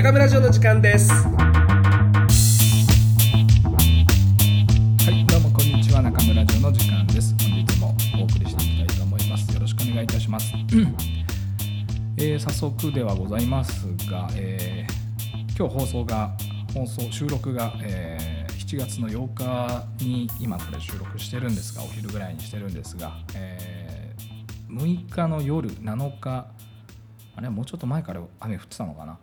中村城の時間ですはい、どうもこんにちは中村城の時間です。本日もお送りしていきたいと思います。よろしくお願いいたします。えー早速ではございますが、えー今日放送が放送収録が、えー7月の8日に今これ収録してるんですがお昼ぐらいにしてるんですが、えー6日の夜7日あれもうちょっと前から雨降ってたのかな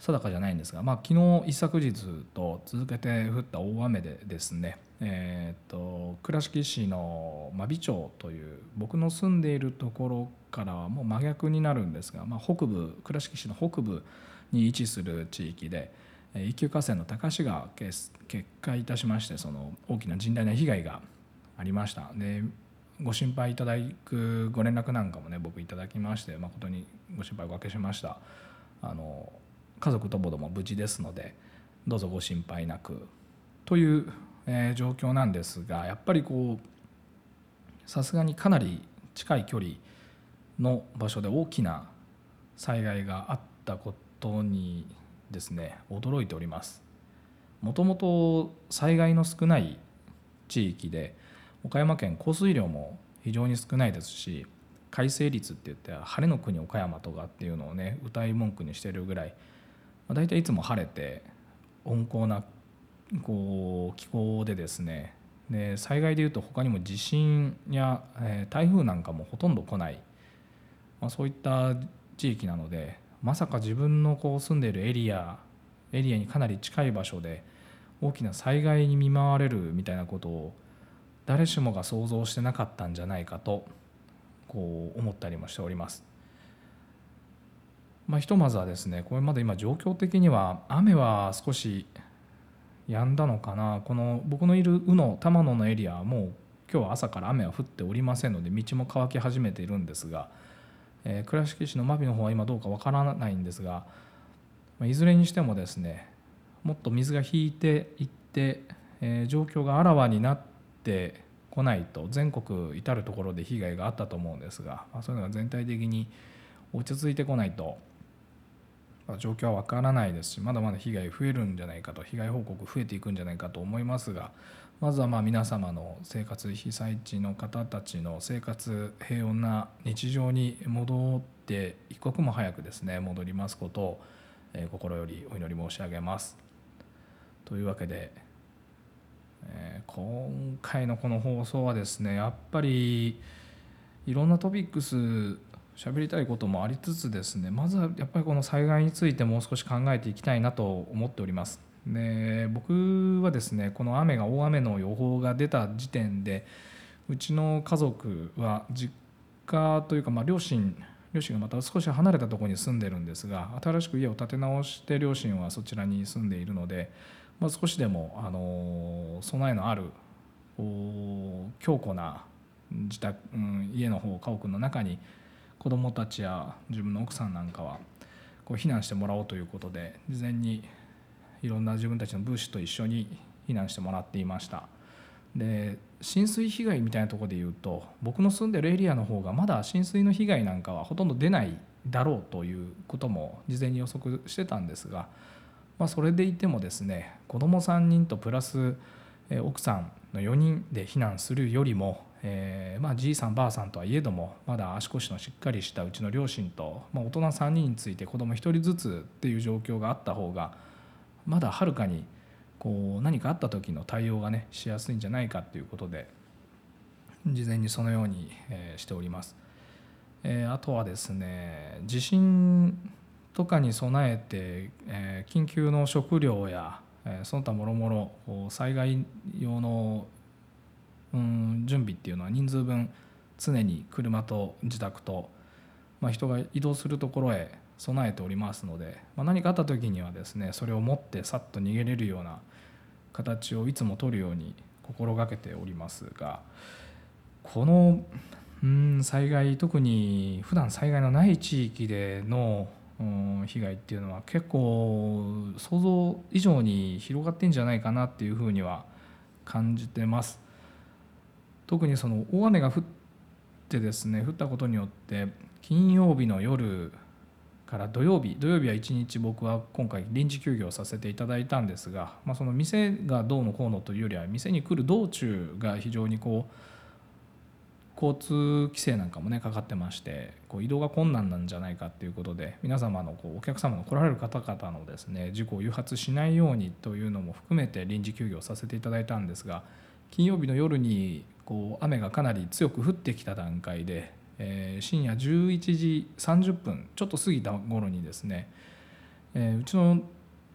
定かじゃないんですが、まあ、昨日一昨日と続けて降った大雨でですね、えー、と倉敷市の真備町という僕の住んでいるところからはもう真逆になるんですが、まあ、北部倉敷市の北部に位置する地域で一級河川の高志が決決壊いたしましてその大きな甚大な被害がありました。でご心配いただくご連絡なんかもね僕いただきまして誠にご心配おかけしました。あの家族ともども無事ですのでどうぞご心配なくという、えー状況なんですがやっぱりこうさすがにかなり近い距離の場所で大きな災害があったことにですね驚いております。もともと災害の少ない地域で岡山県降水量も非常に少ないですし改正率って言って晴れの国岡山とかっていうのをね歌い文句にしてるぐらいまあ大体いつも晴れて温厚なこう気候でですねで災害でいうと他にも地震や、え台風なんかもほとんど来ない、まあ、そういった地域なのでまさか自分のこう住んでいるエリアエリアにかなり近い場所で大きな災害に見舞われるみたいなことを誰しもが想像してなかったんじゃないかとこう思ったりもしております。まあ、ひとまずはですねこれまで今状況的には雨は少し止んだのかな。この僕のいる宇野玉野のエリアはもう今日は朝から雨は降っておりませんので道も乾き始めているんですが、えー倉敷市の真備の方は今どうかわからないんですが、まいずれにしてもですねもっと水が引いていって、えー状況があらわになってこないと全国至る所で被害があったと思うんですが、まあそういうのが全体的に落ち着いてこないと状況はわからないですしまだまだ被害増えるんじゃないかと被害報告増えていくんじゃないかと思いますがまずはまあ皆様の生活被災地の方たちの生活平穏な日常に戻って一刻も早くですね戻りますことを、心よりお祈り申し上げます。というわけで、え今回のこの放送はですねやっぱりいろんなトピックス喋りたいこともありつつですねまずはやっぱりこの災害についてもう少し考えていきたいなと思っております。で僕はですねこの雨が大雨の予報が出た時点でうちの家族は実家というかまあ両親両親がまた少し離れたところに住んでるんですが新しく家を建て直して両親はそちらに住んでいるので、まあ、少しでもあの備えのある強固な自宅、うん、家の方家屋の中に子どもたちや自分の奥さんなんかはこう避難してもらおうということで事前にいろんな自分たちの物資と一緒に避難してもらっていました。で浸水被害みたいなとこで言うと僕の住んでるエリアの方がまだ浸水の被害なんかはほとんど出ないだろうということも事前に予測してたんですが、まあ、それでいてもですね子ども3人とプラス奥さんの4人で避難するよりも、えーまあ、じいさんばあさんとはいえどもまだ足腰のしっかりしたうちの両親と、まあ、大人3人について子ども1人ずつっていう状況があった方がまだはるかにこう何かあった時の対応がねしやすいんじゃないかということで事前にそのように、えーしております。えーあとはですね地震とかに備えて、えー緊急の食料や、えーその他もろもろ災害用の、うん、準備っていうのは人数分常に車と自宅と、まあ、人が移動するところへ備えておりますので、まあ、何かあった時にはですねそれを持ってさっと逃げれるような形をいつも取るように心がけておりますがこのうん災害特に普段災害のない地域での被害っていうのは結構想像以上に広がってんじゃないかなっていうふうには感じてます。特にその大雨が降ってですね降ったことによって金曜日の夜から土曜日土曜日は一日僕は今回臨時休業させていただいたんですが、まあ、その店がどうのこうのというよりは店に来る道中が非常にこう交通規制なんかもねかかってましてこう移動が困難なんじゃないかっていうことで皆様のこうお客様の来られる方々のですね事故を誘発しないようにというのも含めて臨時休業させていただいたんですが金曜日の夜にこう雨がかなり強く降ってきた段階で、えー、深夜11時30分ちょっと過ぎた頃にですね、えー、うちの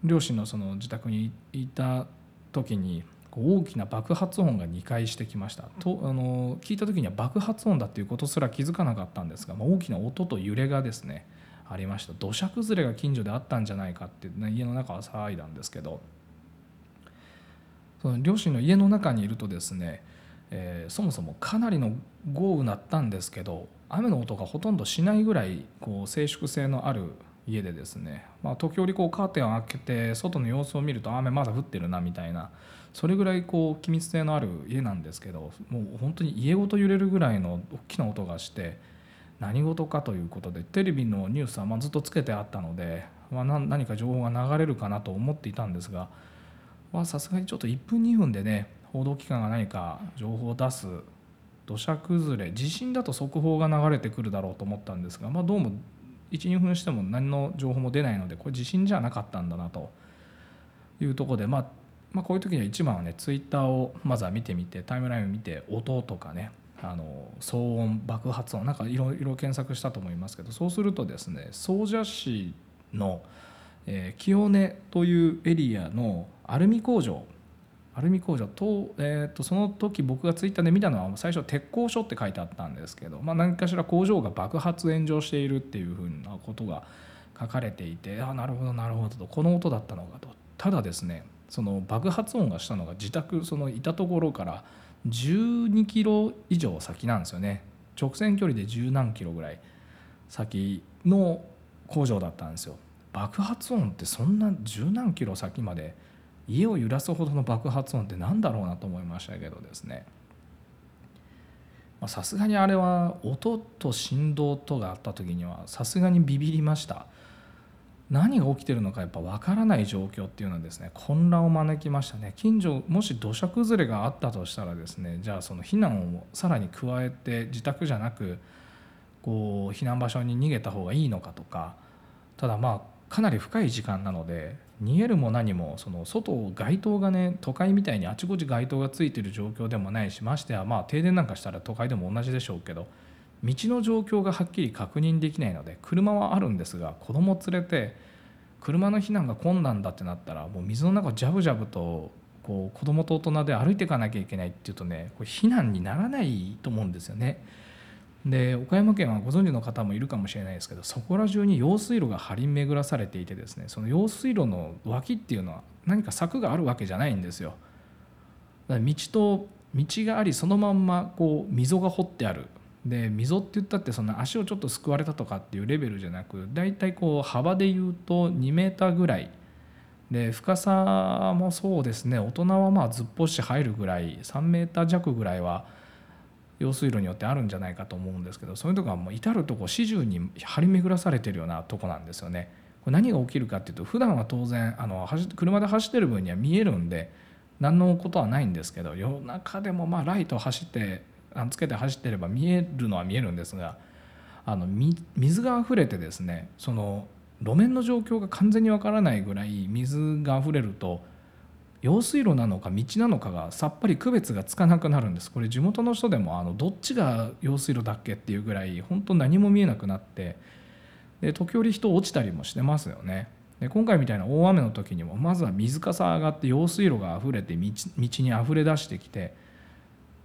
両親のその自宅にいた時に大きな爆発音が2回してきました。とあの聞いた時には爆発音だっていうことすら気づかなかったんですが、まあ、大きな音と揺れがですねありました。土砂崩れが近所であったんじゃないかって、ね、家の中は騒いだんですけどその両親の家の中にいるとですね、えー、そもそもかなりの豪雨なったんですけど雨の音がほとんどしないぐらいこう静粛性のある家でですね、まあ、時折こうカーテンを開けて外の様子を見ると雨まだ降ってるなみたいなそれぐらいこう気密性のある家なんですけどもう本当に家ごと揺れるぐらいの大きな音がして何事かということでテレビのニュースはまずっとつけてあったので、まあ、何か情報が流れるかなと思っていたんですがさすがにちょっと1分2分でね報道機関が何か情報を出す土砂崩れ地震だと速報が流れてくるだろうと思ったんですが、まあ、どうも12分しても何の情報も出ないのでこれ地震じゃなかったんだなと。いうとこで、まあ、まあ、こういう時には一番はねツイッターをまずは見てみてタイムラインを見て音とかねあの騒音爆発音なんかいろいろ検索したと思いますけどそうするとですね総社市の、え、清根というエリアのアルミ工場アルミ工場と,、えーと、その時僕がツイッターで見たのは最初鉄工所って書いてあったんですけど、まあ、何かしら工場が爆発炎上しているっていうふうなことが書かれていてあなるほどなるほどとこの音だったのかと。ただですねその爆発音がしたのが自宅そのいたところから12キロ以上先なんですよね。直線距離で十何キロぐらい先の工場だったんですよ。爆発音ってそんな十何キロ先まで家を揺らすほどの爆発音って何だろうなと思いましたけどですね。さすがにあれは音と振動とがあった時にはさすがにビビりました。何が起きてるのかやっぱ分からない状況っていうのはですね混乱を招きましたね。近所もし土砂崩れがあったとしたらですねじゃあその避難をさらに加えて自宅じゃなくこう避難場所に逃げた方がいいのかとかただまあかなり深い時間なので逃げるも何もその外街灯がね都会みたいにあちこち街灯がついてる状況でもないしましてはまあ停電なんかしたら都会でも同じでしょうけど道の状況がはっきり確認できないので車はあるんですが子供連れて車の避難が困難だってなったらもう水の中ジャブジャブとこう子供と大人で歩いていかなきゃいけないっていうとねこれ避難にならないと思うんですよね。で岡山県はご存知の方もいるかもしれないですけどそこら中に用水路が張り巡らされていてですねその用水路の脇っていうのは何か柵があるわけじゃないんですよ。道と道がありそのまんまこう溝が掘ってあるで溝って言ったってその足をちょっとすくわれたとかっていうレベルじゃなく大体こう幅で言うと2メーターぐらいで深さもそうですね大人はまあずっぽし入るぐらい3メーター弱ぐらいは用水路によってあるんじゃないかと思うんですけどそういうとこはもう至る所始終に張り巡らされてるようなとこなんですよね。これ何が起きるかっていうと普段は当然あの車で走ってる分には見えるんで何のことはないんですけど夜中でもまあライト走ってつけて走ってれば見えるのは見えるんですがあの水が溢れてですねその路面の状況が完全にわからないぐらい水が溢れると用水路なのか道なのかがさっぱり区別がつかなくなるんです。これ地元の人でもあのどっちが用水路だっけっていうぐらい本当何も見えなくなってで時折人落ちたりもしてますよね。で今回みたいな大雨の時にもまずは水かさ上がって用水路が溢れて道に溢れ出してきて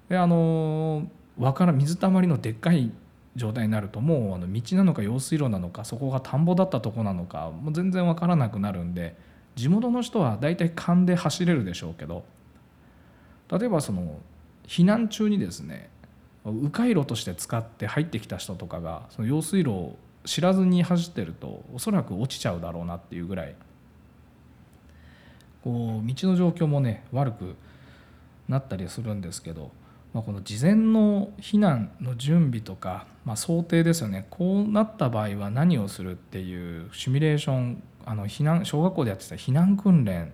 であの輪から水たまりのでっかい状態になるともうあの道なのか用水路なのかそこが田んぼだったとこなのかもう全然分からなくなるんで地元の人は大体勘で走れるでしょうけど例えばその避難中にですね迂回路として使って入ってきた人とかがその用水路を知らずに走ってるとおそらく落ちちゃうだろうなっていうぐらいこう道の状況もね悪くなったりするんですけどまあ、この事前の避難の準備とか、まあ、想定ですよね。こうなった場合は何をするっていうシミュレーションあの避難小学校でやってた避難訓練。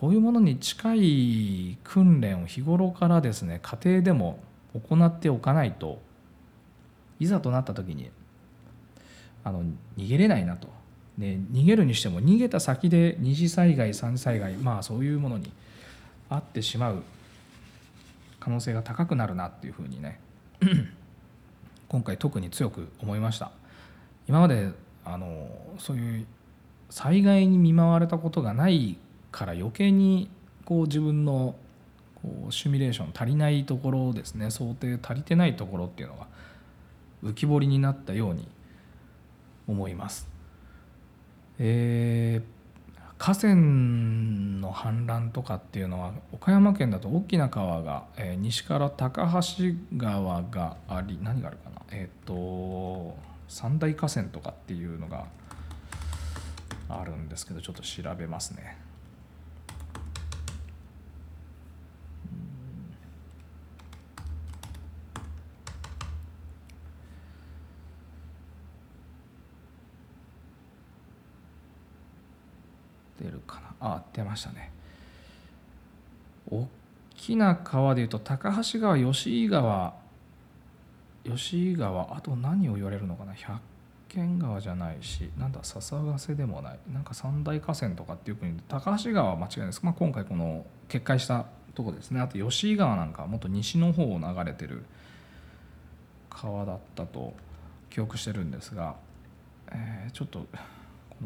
こういうものに近い訓練を日頃からですね家庭でも行っておかないといざとなった時にあの逃げれないなと、ね、逃げるにしても逃げた先で二次災害三次災害まあそういうものにあってしまう可能性が高くなるなっていうふうにね今回特に強く思いました。今まであのそういう災害に見舞われたことがないから余計にこう自分のこうシミュレーション足りないところですね想定足りてないところっていうのが浮き彫りになったように思います。えー河川の氾濫とかっていうのは岡山県だと大きな川が、えー、西から高橋川があり何があるかなえっ、ー、と三大河川とかっていうのがあるんですけどちょっと調べますね。出るかな？あ出ましたね。大きな川でいうと高橋川吉井川。吉井川あと何を言われるのかな？百見川じゃないしなんだ笹ヶ瀬でもない。なんか三大河川とかっていう国で高橋川は間違いないです、まあ、今回この決壊したとこですね。あと吉井川なんかもっと西の方を流れてる川だったと記憶してるんですが、えー、ちょっとこ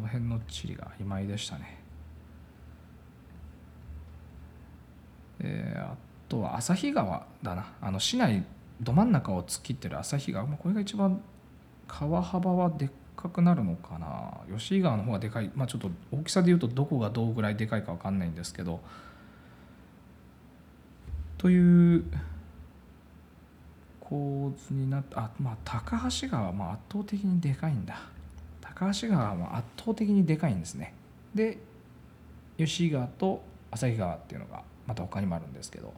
の辺の地理が曖昧でしたね。えー、あとは旭川だな。あの市内ど真ん中を突っ切ってる旭川、まあ、これが一番川幅はでっかくなるのかな？吉井川の方がでかい、まあ、ちょっと大きさでいうとどこがどうぐらいでかいか分かんないんですけど。という構図になってあまあ高橋川はまあ圧倒的にでかいんだ。高橋川は圧倒的にでかいんですね。で吉井川と旭川っていうのがまた他にもあるんですけど、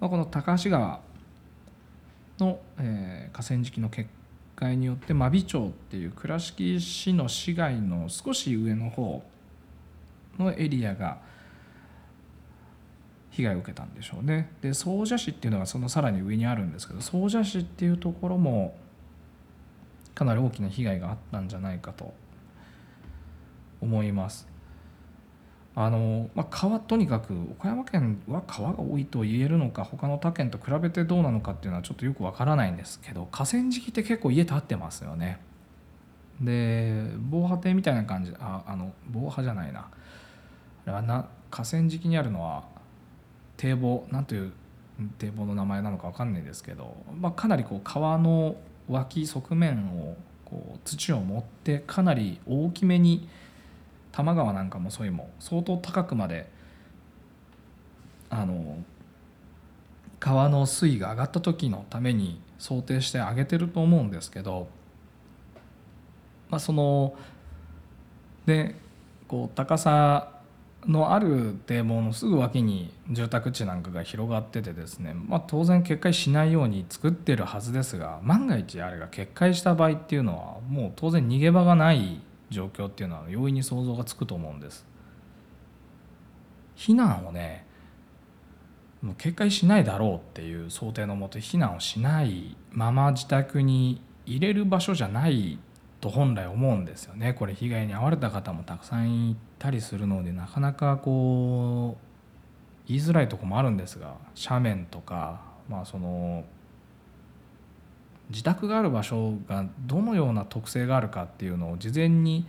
まあ、この高橋川の、えー、河川敷の決壊によって真備町っていう倉敷市の市街の少し上の方のエリアが被害を受けたんでしょうね。で総社市っていうのがそのさらに上にあるんですけど総社市っていうところもかなり大きな被害があったんじゃないかと思います。あのまあ、川とにかく岡山県は川が多いと言えるのか他の他県と比べてどうなのかっていうのはちょっとよくわからないんですけど河川敷って結構家建ってますよね。で防波堤みたいな感じああの防波じゃないなあれはな河川敷にあるのは堤防なんという堤防の名前なのか分かんないですけど、まあ、かなりこう川の脇側面をこう土を持ってかなり大きめに多摩川なんかもそういうも相当高くまであの川の水位が上がった時のために想定して上げてると思うんですけど、まあ、そのでこう高さのある堤防のすぐ脇に住宅地なんかが広がっててですね、まあ、当然決壊しないように作ってるはずですが万が一あれが決壊した場合っていうのはもう当然逃げ場がない状況っていうのは容易に想像がつくと思うんです。避難をねもう決壊しないだろうっていう想定のもと避難をしないまま自宅に入れる場所じゃないと本来思うんですよね。これ被害に遭われた方もたくさんいたりするのでなかなかこう言いづらいとこもあるんですが斜面とかまあその自宅がある場所がどのような特性があるかっていうのを事前に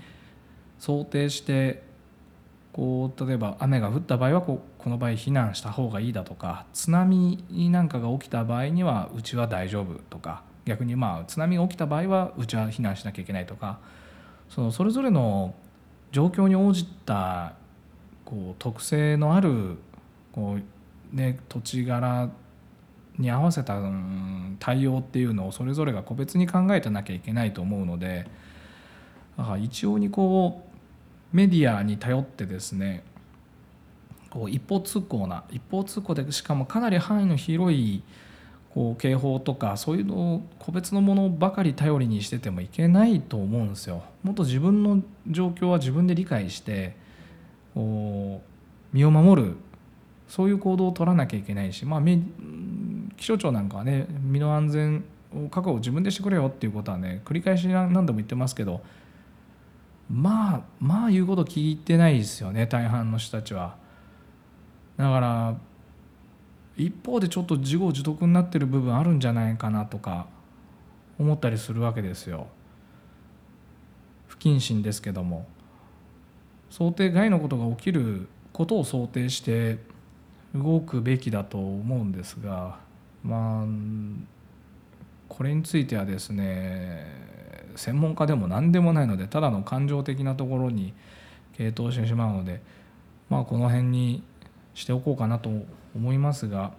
想定してこう例えば雨が降った場合はここの場合避難した方がいいだとか津波なんかが起きた場合にはうちは大丈夫とか逆にまあ津波が起きた場合はうちは避難しなきゃいけないとかそのそれぞれの状況に応じたこう特性のあるこう、ね、土地柄に合わせた対応っていうのをそれぞれが個別に考えてなきゃいけないと思うのでだから一応にこうメディアに頼ってですねこう一方通行な一方通行でしかもかなり範囲の広いこう警報とかそういうのを個別のものばかり頼りにしててもいけないと思うんですよ。もっと自分の状況は自分で理解してこう身を守るそういう行動を取らなきゃいけないし、まあ、気象庁なんかはね身の安全を確保自分でしてくれよっていうことはね繰り返し何度も言ってますけどまあまあ言うこと聞いてないですよね大半の人たちは。だから一方でちょっと自業自得になってる部分あるんじゃないかなとか思ったりするわけですよ。不謹慎ですけども想定外のことが起きることを想定して動くべきだと思うんですがまあこれについてはですね専門家でも何でもないのでただの感情的なところに傾倒してしまうのでまあこの辺にしておこうかなと思いますが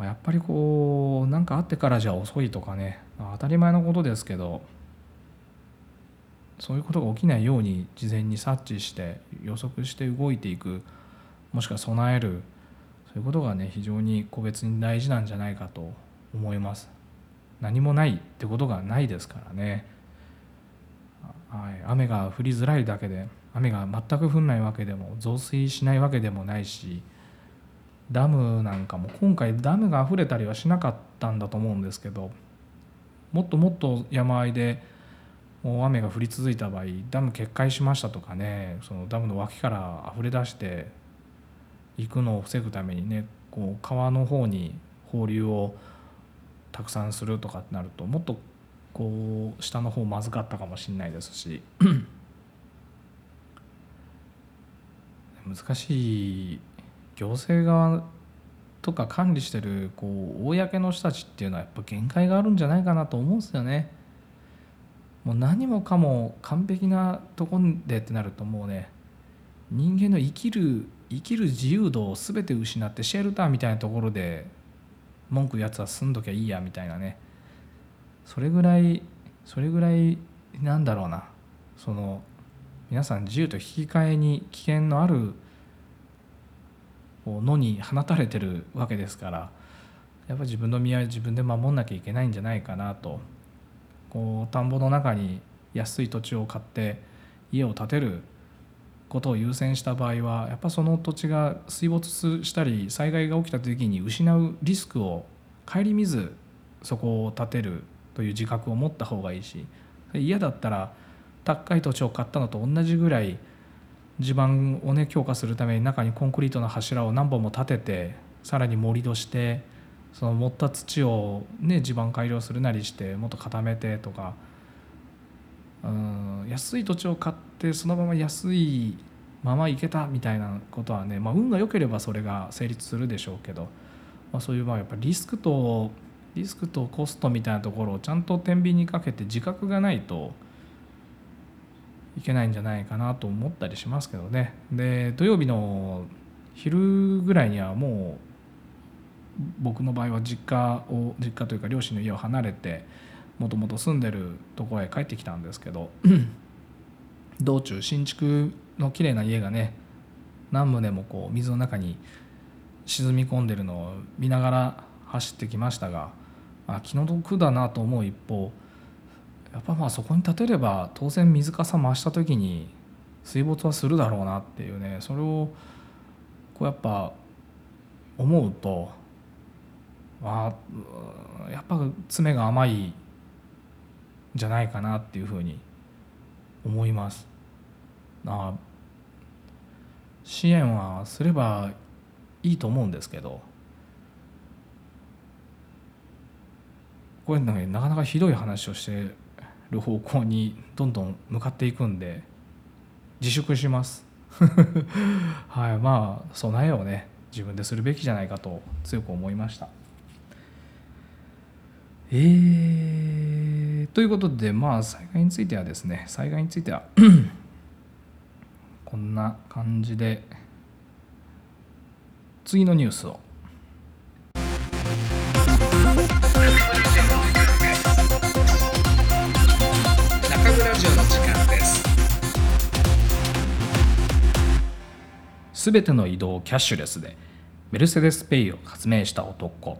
やっぱりこう何かあってからじゃ遅いとかね当たり前のことですけどそういうことが起きないように事前に察知して予測して動いていくもしくは備えるそういうことがね非常に個別に大事なんじゃないかと思います。何もないってことがないですからね、はい、雨が降りづらいだけで雨が全く降んないわけでも増水しないわけでもないしダムなんかも今回ダムが溢れたりはしなかったんだと思うんですけどもっともっと山あいで大雨が降り続いた場合ダム決壊しましたとかねそのダムの脇から溢れ出して行くのを防ぐためにねこう川の方に放流をたくさんするとかってなるともっとこう下の方まずかったかもしれないですし難しい行政側とか管理してるこう公の人たちっていうのはやっぱ限界があるんじゃないかなと思うんですよね。もう何もかも完璧なとこでってなるともうね人間の生きる生きる自由度を全て失ってシェルターみたいなところで文句言うやつは住んどきゃいいやみたいなね。それぐらいそれぐらいなんだろうな。その皆さん自由と引き換えに危険のある野に放たれてるわけですからやっぱ自分の身は自分で守んなきゃいけないんじゃないかなと。こう田んぼの中に安い土地を買って家を建てる。ことを優先した場合はやっぱその土地が水没したり災害が起きた時に失うリスクを顧みずそこを建てるという自覚を持った方がいいし嫌だったら高い土地を買ったのと同じぐらい地盤をね強化するために中にコンクリートの柱を何本も立ててさらに盛り土してその盛った土をね地盤改良するなりしてもっと固めてとかうん安い土地を買ってそのまま安いまま行けたみたいなことはね、まあ、運が良ければそれが成立するでしょうけど、まあ、そういうまあやっぱリスクとリスクとコストみたいなところをちゃんと天秤にかけて自覚がないといけないんじゃないかなと思ったりしますけどね。で土曜日の昼ぐらいにはもう僕の場合は実家を実家というか両親の家を離れてもともと住んでるところへ帰ってきたんですけど道中新築の綺麗な家がね何棟もこう水の中に沈み込んでるのを見ながら走ってきましたがあ気の毒だなと思う一方やっぱまあそこに立てれば当然水かさ増した時に水没はするだろうなっていうねそれをこうやっぱ思うとあやっぱ爪が甘いんじゃないかなっていうふうに思います。あ支援はすればいいと思うんですけどこれねなかなかひどい話をしてる方向にどんどん向かっていくんで自粛します はいまあ備えをね自分でするべきじゃないかと強く思いましたえー、ということでまあ災害についてはですね災害については こんな感じで次のニュースを。全ての移動をキャッシュレスでメルセデス・ペイを発明した男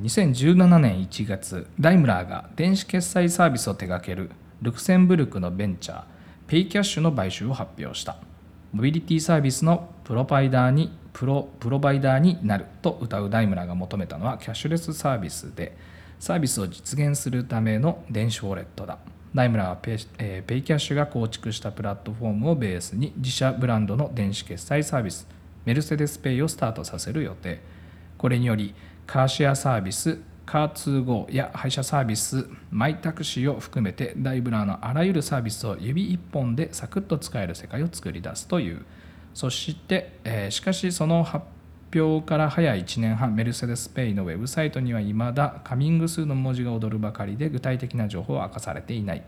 2017年1月ダイムラーが電子決済サービスを手掛けるルクセンブルクのベンチャーPayCash の買収を発表した。モビリティサービスのプロバイダーにプロプロバイダーになると謳うダイムラーが求めたのはキャッシュレスサービスでサービスを実現するための電子ウォレットだ。ダイムラーはペイ,、え、 PayCash が構築したプラットフォームをベースに自社ブランドの電子決済サービス Mercedes pay をスタートさせる予定。これによりカーシェアサービス car2go や配車サービス mytaxi を含めてダイムラーのあらゆるサービスを指一本でサクッと使える世界を作り出すという。そして、えー、しかしその発表から早1年半 Mercedes pay のウェブサイトにはいまだ Coming Soon の文字が踊るばかりで具体的な情報は明かされていない。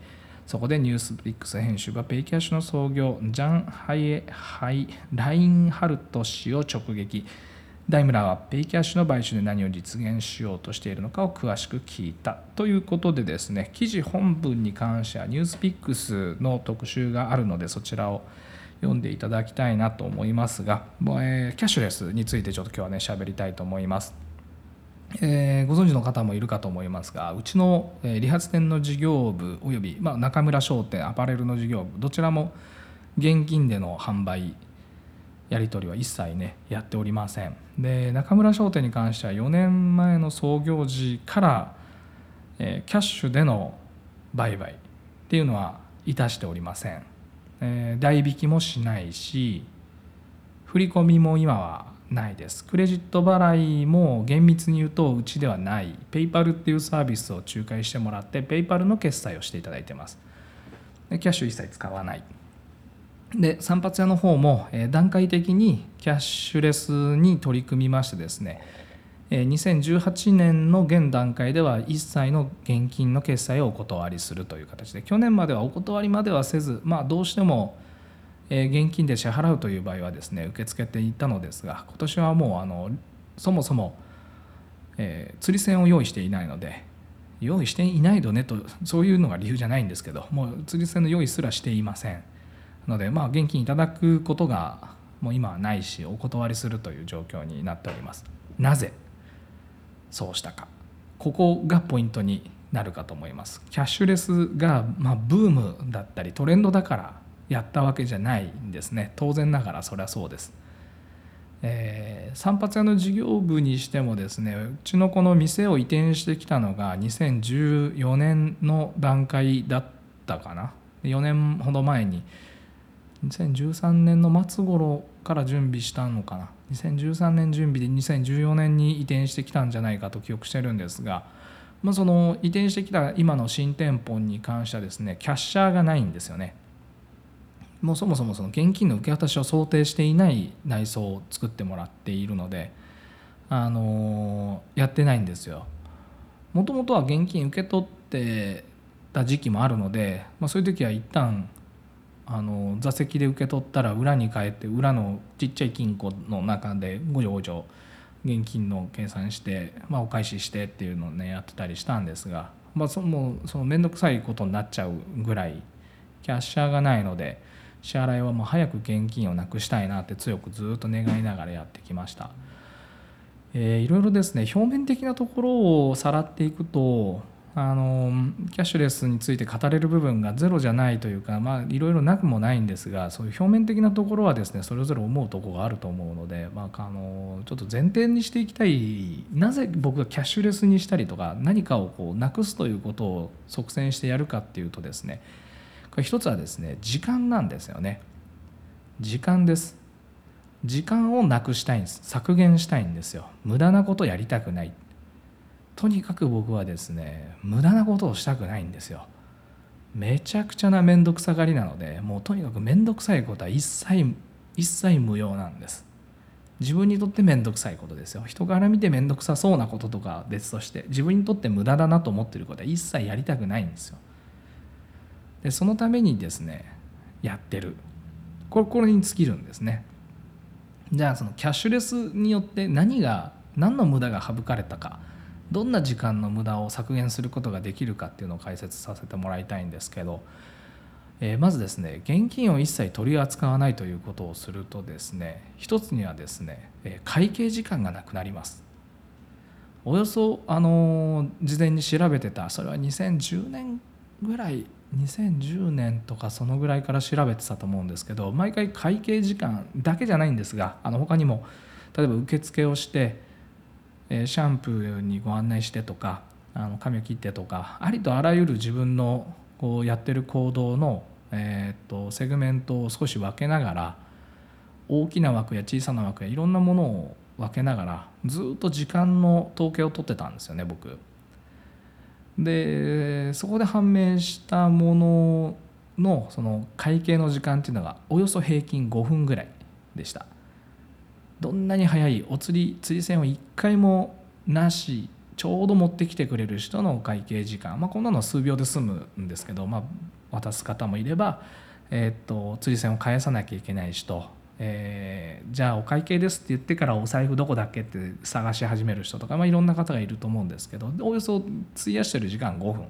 そこで NewsPicks 編集は PayCash の創業ジャン・ハイエハイラインハルト氏を直撃。ダイムラーは PayCash の買収で何を実現しようとしているのかを詳しく聞いたということでですね記事本文に関しては NewsPicks の特集があるのでそちらを読んでいただきたいなと思いますが、えー、キャッシュレスについてちょっと今日はね喋りたいと思います。えー、ご存知の方もいるかと思いますがうちの、え、理髪店の事業部および、まあ、中村商店アパレルの事業部どちらも現金での販売やり取りは一切ねやっておりません。で中村商店に関しては4年前の創業時から、えー、キャッシュでの売買っていうのはいたしておりません、えー、代引きもしないし振り込みも今はないです。クレジット払いも厳密に言うとうちではない。ペイパルっていうサービスを仲介してもらってペイパルの決済をしていただいてます。でキャッシュ一切使わない。で散髪屋の方も段階的にキャッシュレスに取り組みましてですね2018年の現段階では一切の現金の決済をお断りするという形で去年まではお断りまではせずまあどうしても現金で支払うという場合はですね受け付けていたのですが今年はもうあのそもそも、えー、釣り銭を用意していないので用意していないとねとそういうのが理由じゃないんですけどもう釣り銭の用意すらしていません。のでまあ現金いただくことがもう今はないしお断りするという状況になっております。なぜそうしたか。ここがポイントになるかと思います。キャッシュレスがまあブームだったりトレンドだからやったわけじゃないんですね。当然ながらそれはそうです。えー、散髪屋の事業部にしてもですねうちのこの店を移転してきたのが2014年の段階だったかな。4年ほど前に2013年の末頃から準備したのかな。2013年準備で2014年に移転してきたんじゃないかと記憶してるんですが、まあ、その移転してきた今の新店舗に関してはですねキャッシャーがないんですよね。もうそもそもその現金の受け渡しを想定していない内装を作ってもらっているのであのやってないんですよ。もともとは現金受け取ってた時期もあるので、まあ、そういう時は一旦あの座席で受け取ったら裏に帰って裏のちっちゃい金庫の中でごじょごじょ現金の計算して、まあ、お返ししてっていうのをねやってたりしたんですが、まあ、その面倒くさいことになっちゃうぐらいキャッシャーがないので支払いはもう早く現金をなくしたいなって強くずっと願いながらやってきました。えー、いろいろですね表面的なところをさらっていくとあのキャッシュレスについて語れる部分がゼロじゃないというかまあいろいろなくもないんですがそういう表面的なところはですねそれぞれ思うところがあると思うので、まあ、あのちょっと前提にしていきたい。なぜ僕がキャッシュレスにしたりとか何かをこうなくすということを即戦してやるかっていうとですねこれ一つはですね時間なんですよね。時間です。時間をなくしたいんです。削減したいんですよ。無駄なことやりたくない。とにかく僕はですね無駄なことをしたくないんですよ。めちゃくちゃな面倒くさがりなのでもうとにかく面倒くさいことは一切一切無用なんです。自分にとって面倒くさいことですよ。人から見て面倒くさそうなこととか別として自分にとって無駄だなと思ってることは一切やりたくないんですよ。でそのためにですねやってる。これこれに尽きるんですね。じゃあそのキャッシュレスによって何が何の無駄が省かれたか。どんな時間の無駄を削減することができるかっていうのを解説させてもらいたいんですけどえーまずですね現金を一切取り扱わないということをするとですね一つにはですね会計時間がなくなります。およそあの事前に調べてたそれは2010年ぐらい2010年とかそのぐらいから調べてたと思うんですけど毎回会計時間だけじゃないんですがあの他にも例えば受付をして、えーシャンプーにご案内してとかあの髪を切ってとかありとあらゆる自分のこうやってる行動の、えっとセグメントを少し分けながら大きな枠や小さな枠やいろんなものを分けながらずっと時間の統計を取ってたんですよね僕。でそこで判明したもののその会計の時間っていうのがおよそ平均5分ぐらいでしたどんなに早いお釣り釣り銭を1回もなしちょうど持ってきてくれる人のお会計時間、まあ、こんなのは数秒で済むんですけど、まあ、渡す方もいれば、えーと釣り銭を返さなきゃいけない人、えーじゃあお会計ですって言ってからお財布どこだっけって探し始める人とか、まあ、いろんな方がいると思うんですけどおよそ費やしてる時間5分。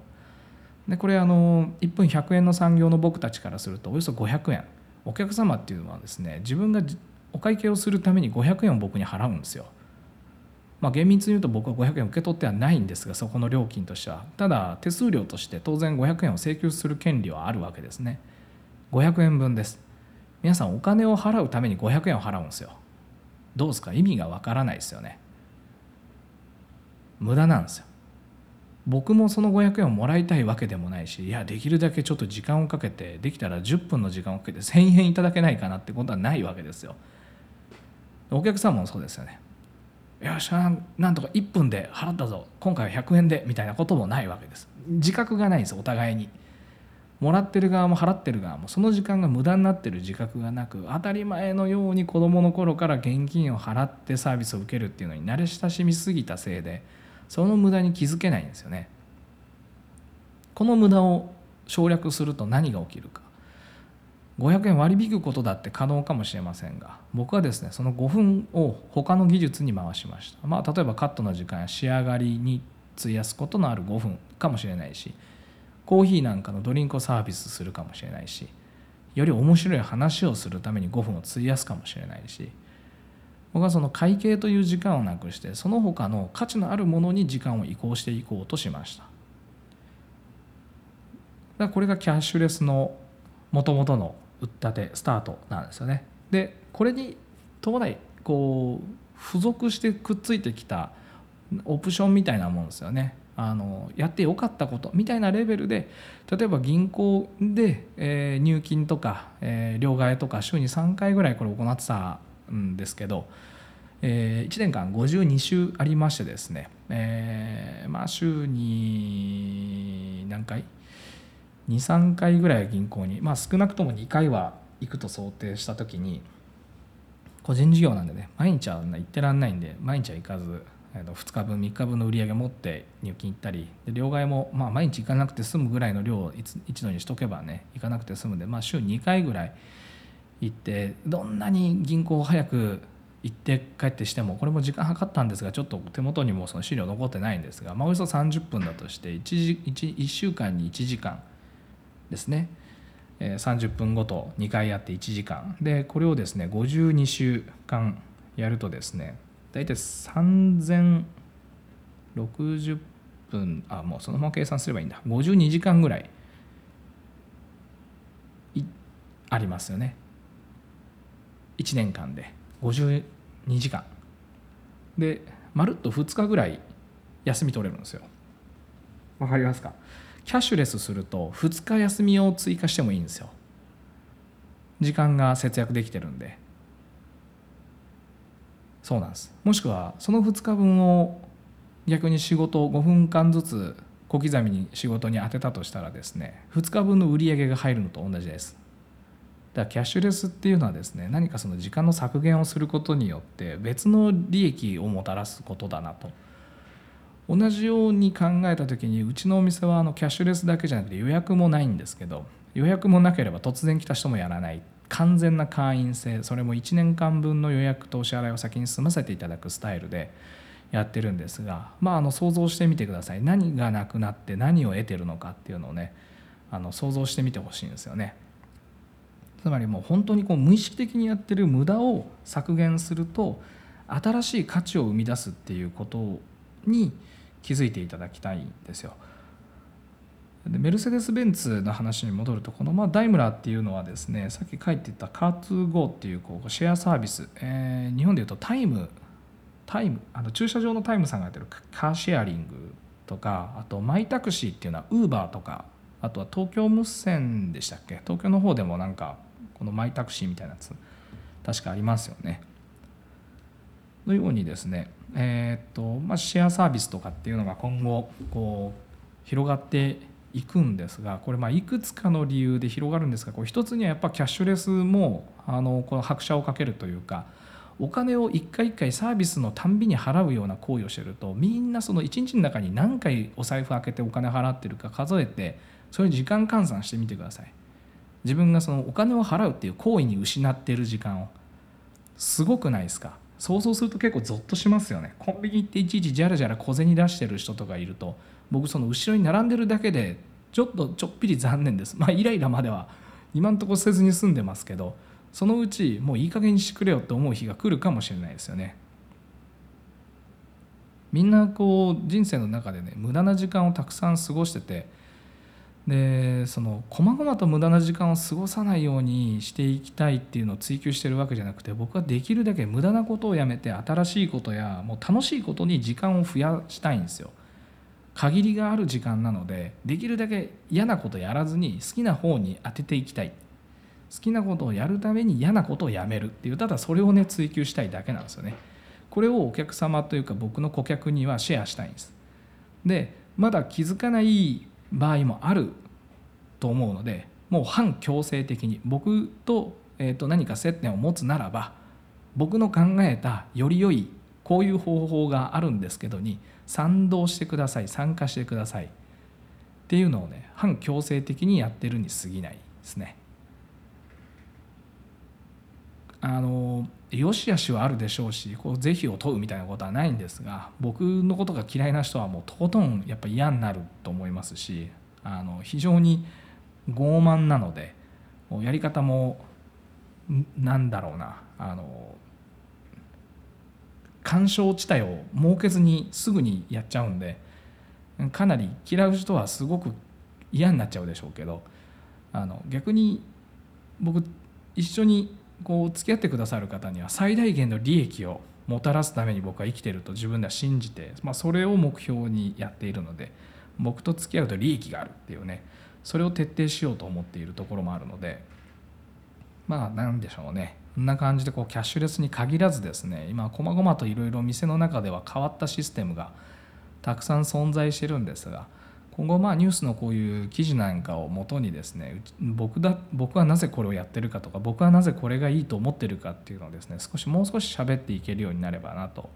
でこれあの1分100円の産業の僕たちからするとおよそ500円。お客様っていうのはですね自分がお会計をするために500円を僕に払うんですよ。まあ、厳密に言うと僕は500円受け取ってはないんですがそこの料金としては。ただ手数料として当然500円を請求する権利はあるわけですね。500円分です。皆さんお金を払うために500円を払うんですよ。どうですか？意味がわからないですよね。無駄なんですよ。僕もその500円をもらいたいわけでもないしいやできるだけちょっと時間をかけてできたら10分の時間をかけて1000円いただけないかなってことはないわけですよ。お客さんもそうですよね。よっしゃなんとか1分で払ったぞ。今回は100円でみたいなこともないわけです。自覚がないんですお互いに。もらってる側も払ってる側もその時間が無駄になってる自覚がなく当たり前のように子どもの頃から現金を払ってサービスを受けるっていうのに慣れ親しみすぎたせいでその無駄に気づけないんですよね。この無駄を省略すると何が起きるか。500円割り引くことだって可能かもしれませんが僕はですねその5分を他の技術に回しました。まあ例えばカットの時間や仕上がりに費やすことのある5分かもしれないしコーヒーなんかのドリンクをサービスするかもしれないしより面白い話をするために5分を費やすかもしれないし僕はその会計という時間をなくしてその他の価値のあるものに時間を移行していこうとしました。だからこれがキャッシュレスのもともとの打ったてスタートなんですよね。でこれに伴いこう付属してくっついてきたオプションみたいなもんですよね。あのやってよかったことみたいなレベルで例えば銀行で、えー入金とか、えー両替とか週に3回ぐらいこれ行ってたんですけど、え1年間52週ありましてですね、えーまあ週に何回？23回ぐらい銀行にまあ少なくとも2回は行くと想定した時に個人事業なんでね毎日は行ってらんないんで毎日は行かず2日分3日分の売り上げ持って入金行ったりで両替もまあ毎日行かなくて済むぐらいの量を一度にしとけばね行かなくて済むんで、まあ、週2回ぐらい行ってどんなに銀行早く行って帰ってしてもこれも時間計ったんですがちょっと手元にもその資料残ってないんですが、まあ、およそ30分だとして 1, 時 1, 1週間に1時間ですね、30分ごと2回やって1時間。でこれをですね52週間やるとですね大体3060分あもうそのまま計算すればいいんだ。52時間ぐらいいありますよね。1年間で。52時間。でまるっと2日ぐらい休み取れるんですよ。わかりますか？キャッシュレスすると2日休みを追加してもいいんですよ。時間が節約できてるんで。そうなんです。もしくはその2日分を逆に仕事を5分間ずつ小刻みに仕事に当てたとしたらですね2日分の売り上げが入るのと同じです。だからキャッシュレスっていうのはですね何かその時間の削減をすることによって別の利益をもたらすことだなと。同じように考えた時にうちのお店はあのキャッシュレスだけじゃなくて予約もないんですけど予約もなければ突然来た人もやらない。完全な会員制。それも1年間分の予約とお支払いを先に済ませていただくスタイルでやってるんですがまああの想像してみてください。何がなくなって何を得てるのかっていうのをねあの想像してみてほしいんですよね。つまりもう本当にこう無意識的にやってる無駄を削減すると新しい価値を生み出すっていうことに気づいていただきたいんですよ。でメルセデス・ベンツの話に戻るとこのまあダイムラーっていうのはですねさっき書いてたカートゥーゴーっていうこうシェアサービス、えー、日本でいうとタイムタイムあの駐車場のタイムさんがやってるカーシェアリングとかあとマイタクシーっていうのはウーバーとかあとは東京無線でしたっけ？東京の方でもなんかこのマイタクシーみたいなやつ確かありますよね。のようにですね、えー、とまあ、シェアサービスとかっていうのが今後こう広がっていくんですがこれまいくつかの理由で広がるんですがこれ一つにはやっぱキャッシュレスもあのこの拍車をかけるというかお金を一回一回サービスのたんびに払うような行為をしてるとみんなその一日の中に何回お財布開けてお金払ってるか数えてそれ時間換算してみてください。自分がそのお金を払うっていう行為に失っている時間を。すごくないですか？想像すると結構ゾッとしますよね。コンビニ行っていちいちじゃらじゃら小銭出してる人とかいると僕その後ろに並んでるだけでちょっとちょっぴり残念です。まあイライラまでは今んとこせずに済んでますけどそのうちもういい加減にしてくれよって思う日が来るかもしれないですよね。みんなこう人生の中でね無駄な時間をたくさん過ごしててでその細々と無駄な時間を過ごさないようにしていきたいっていうのを追求してるわけじゃなくて僕はできるだけ無駄なことをやめて新しいことやもう楽しいことに時間を増やしたいんですよ。限りがある時間なのでできるだけ嫌なことやらずに好きな方に当てていきたい。好きなことをやるために嫌なことをやめるっていうただそれをね追求したいだけなんですよね。これをお客様というか僕の顧客にはシェアしたいんです。でまだ気づかない場合もあると思うのでもう反強制的に僕と,、えー、と何か接点を持つならば僕の考えたより良いこういう方法があるんですけどに賛同してください参加してくださいっていうのをね反強制的にやってるに過ぎないですね。あの良し悪しはあるでしょうしこう是非を問うみたいなことはないんですが僕のことが嫌いな人はもうとことんやっぱ嫌になると思いますしあの非常に傲慢なのでやり方もなんだろうなあの干渉地帯を設けずにすぐにやっちゃうんでかなり嫌う人はすごく嫌になっちゃうでしょうけどあの逆に僕一緒にこう付き合ってくださる方には最大限の利益をもたらすために僕は生きていると自分では信じて、まあ、それを目標にやっているので僕と付き合うと利益があるっていうね。それを徹底しようと思っているところもあるのでまあ何でしょうね。こんな感じでこうキャッシュレスに限らずですね今こまごまといろいろ店の中では変わったシステムがたくさん存在してるんですが今後まあニュースのこういう記事なんかをもとにですね僕だ僕はなぜこれをやってるかとか僕はなぜこれがいいと思ってるかっていうのをですね少しもう少し喋っていけるようになればなと、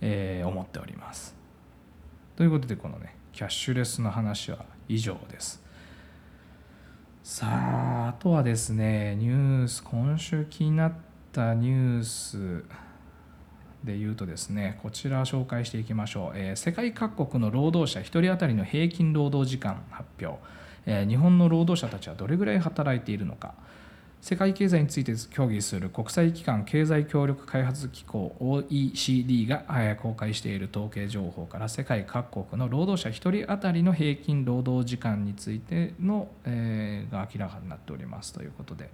えー、思っております。ということでこのねキャッシュレスの話は以上です。さああとはですねニュース今週気になったニュースで言うとですねこちら紹介していきましょう、えー、世界各国の労働者1人当たりの平均労働時間発表、えー、日本の労働者たちはどれぐらい働いているのか。世界経済について協議する国際機関経済協力開発機構 OECD が公開している統計情報から世界各国の労働者1人当たりの平均労働時間についての、えー、が明らかになっておりますということで、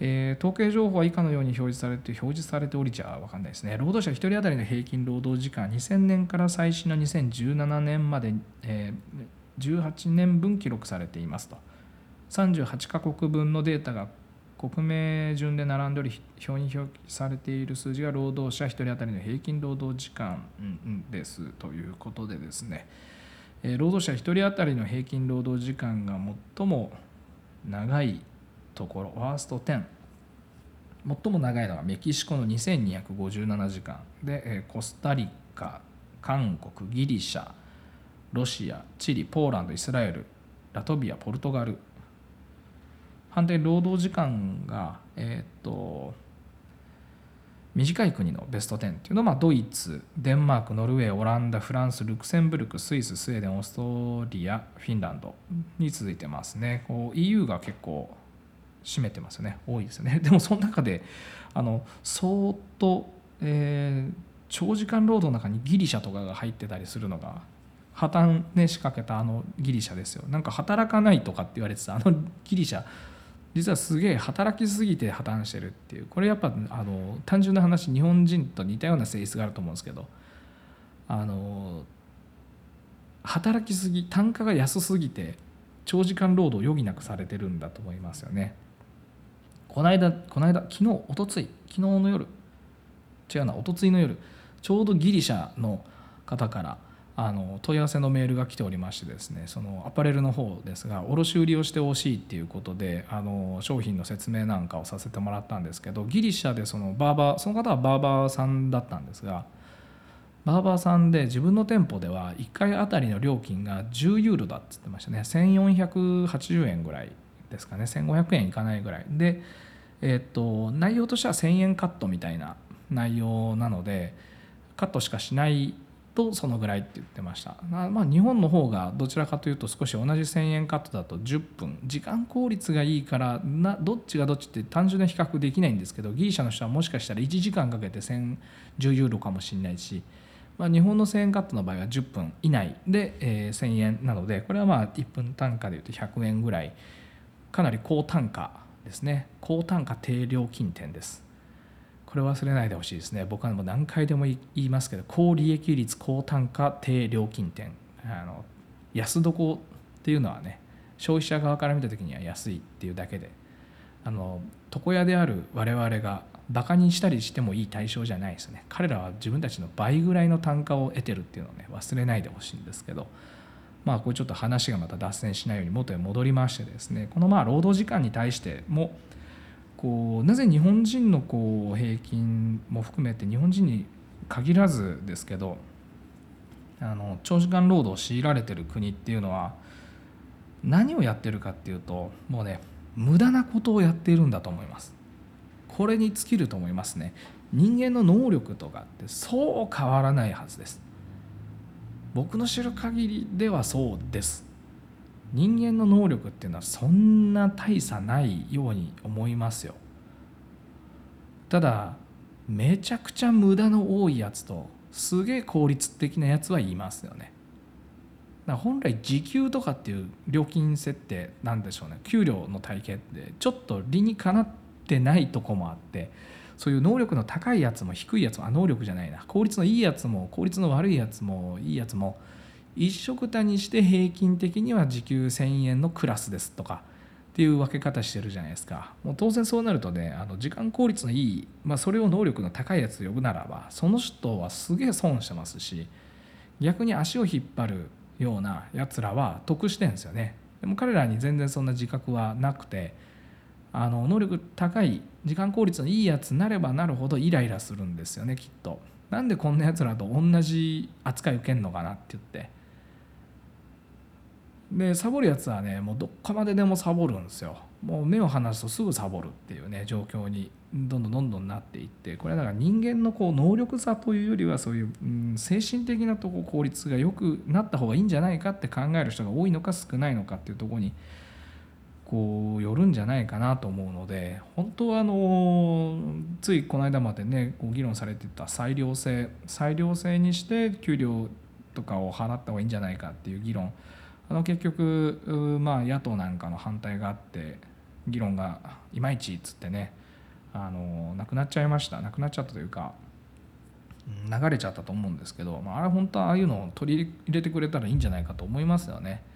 えー、統計情報は以下のように表示されて表示されておりじゃ分かんないですね。労働者1人当たりの平均労働時間2000年から最新の2017年まで、えー、18年分記録されていますと。38カ国分のデータが国名順で並んでおり表に表記されている数字が労働者1人当たりの平均労働時間ですということでですね。労働者1人当たりの平均労働時間が最も長いところワースト10最も長いのはメキシコの2257時間。でコスタリカ韓国ギリシャロシアチリポーランドイスラエルラトビアポルトガル。反対労働時間がえ、っと短い国のベスト10っていうのは、ドイツデンマークノルウェーオランダフランスルクセンブルクスイススウェーデンオーストリアフィンランドに続いてますね。こう EU が結構占めてますよね。多いですよね。でもその中であの相当、えー、長時間労働の中にギリシャとかが入ってたりするのが破綻ね仕掛けたあのギリシャですよ。なんか働かないとかって言われてた。あのギリシャ実はすげえ働きすぎて破綻してるっていう。これやっぱあの単純な話日本人と似たような性質があると思うんですけど。あの働きすぎ単価が安すぎて長時間労働を余儀なくされてるんだと思いますよね。この間この間昨日おとつい昨日の夜違うなおとついの夜ちょうどギリシャの方からあの問い合わせのメールが来ておりましてですねそのアパレルの方ですが卸売りをしてほしいっていうことであの商品の説明なんかをさせてもらったんですけどギリシャでそのバーバーその方はバーバーさんだったんですがバーバーさんで自分の店舗では1回あたりの料金が10ユーロだっつってましたね。1480円ぐらいですかね。1500円いかないぐらい。で、え、っと内容としては1000円カットみたいな内容なのでカットしかしないとそのぐらいって言ってました。まあ日本の方がどちらかというと少し同じ1000円カットだと10分時間効率がいいからなどっちがどっちって単純な比較できないんですけどギリシャの人はもしかしたら1時間かけて1010ユーロかもしれないし、まあ、日本の1000円カットの場合は10分以内で、えー、1000円なのでこれはまあ1分単価でいうと100円ぐらいかなり高単価ですね。高単価低料金店です。これ忘れないでほしいですね。僕はもう何回でも言いますけど高利益率高単価低料金店。あの安床っていうのはね消費者側から見た時には安いっていうだけであの床屋である我々がバカにしたりしてもいい対象じゃないですね。彼らは自分たちの倍ぐらいの単価を得てるっていうのをね忘れないでほしいんですけどまあこれちょっと話がまた脱線しないように元へ戻りましてですねこのまあ労働時間に対してもこうなぜ日本人のこう平均も含めて日本人に限らずですけどあの長時間労働を強いられてる国っていうのは何をやってるかっていうともうね無駄なことをやっているんだと思います。これに尽きると思いますね。人間の能力とかってそう変わらないはずです。僕の知る限りではそうです。人間の能力っていうのはそんな大差ないように思いますよ。ただめちゃくちゃ無駄の多いやつとすげえ効率的なやつは言いますよね。だ本来時給とかっていう料金設定なんでしょうね。給料の体系ってちょっと理にかなってないとこもあってそういう能力の高いやつも低いやつもあ能力じゃないな。効率のいいやつも効率の悪いやつもいいやつも一食単にして平均的には時給1,000円のクラスですとかっていう分け方してるじゃないですか。もう当然そうなるとねあの時間効率のいい、まあ、それを能力の高いやつ呼ぶならばその人はすげえ損してますし逆に足を引っ張るようなやつらは得してんですよね。でも彼らに全然そんな自覚はなくてあの能力高い時間効率のいいやつになればなるほどイライラするんですよねきっと。なんでこんなやつらと同じ扱い受けんのかなって言って。でサボるやつはねもうどっかまででもサボるんですよ。もう目を離すとすぐサボるっていうね状況にどんどんどんどんなっていって。これはだから人間のこう能力差というよりはそういう、うん、精神的なとこ効率が良くなった方がいいんじゃないかって考える人が多いのか少ないのかっていうとこにこうよるんじゃないかなと思うので本当はあのついこの間までねこう議論されてた裁量制裁量制にして給料とかを払った方がいいんじゃないかっていう議論あの結局まあ野党なんかの反対があって議論がいまいちっつってねあのなくなっちゃいましたなくなっちゃったというか流れちゃったと思うんですけど、まあ、あれ本当はああいうのを取り入れてくれたらいいんじゃないかと思いますよね。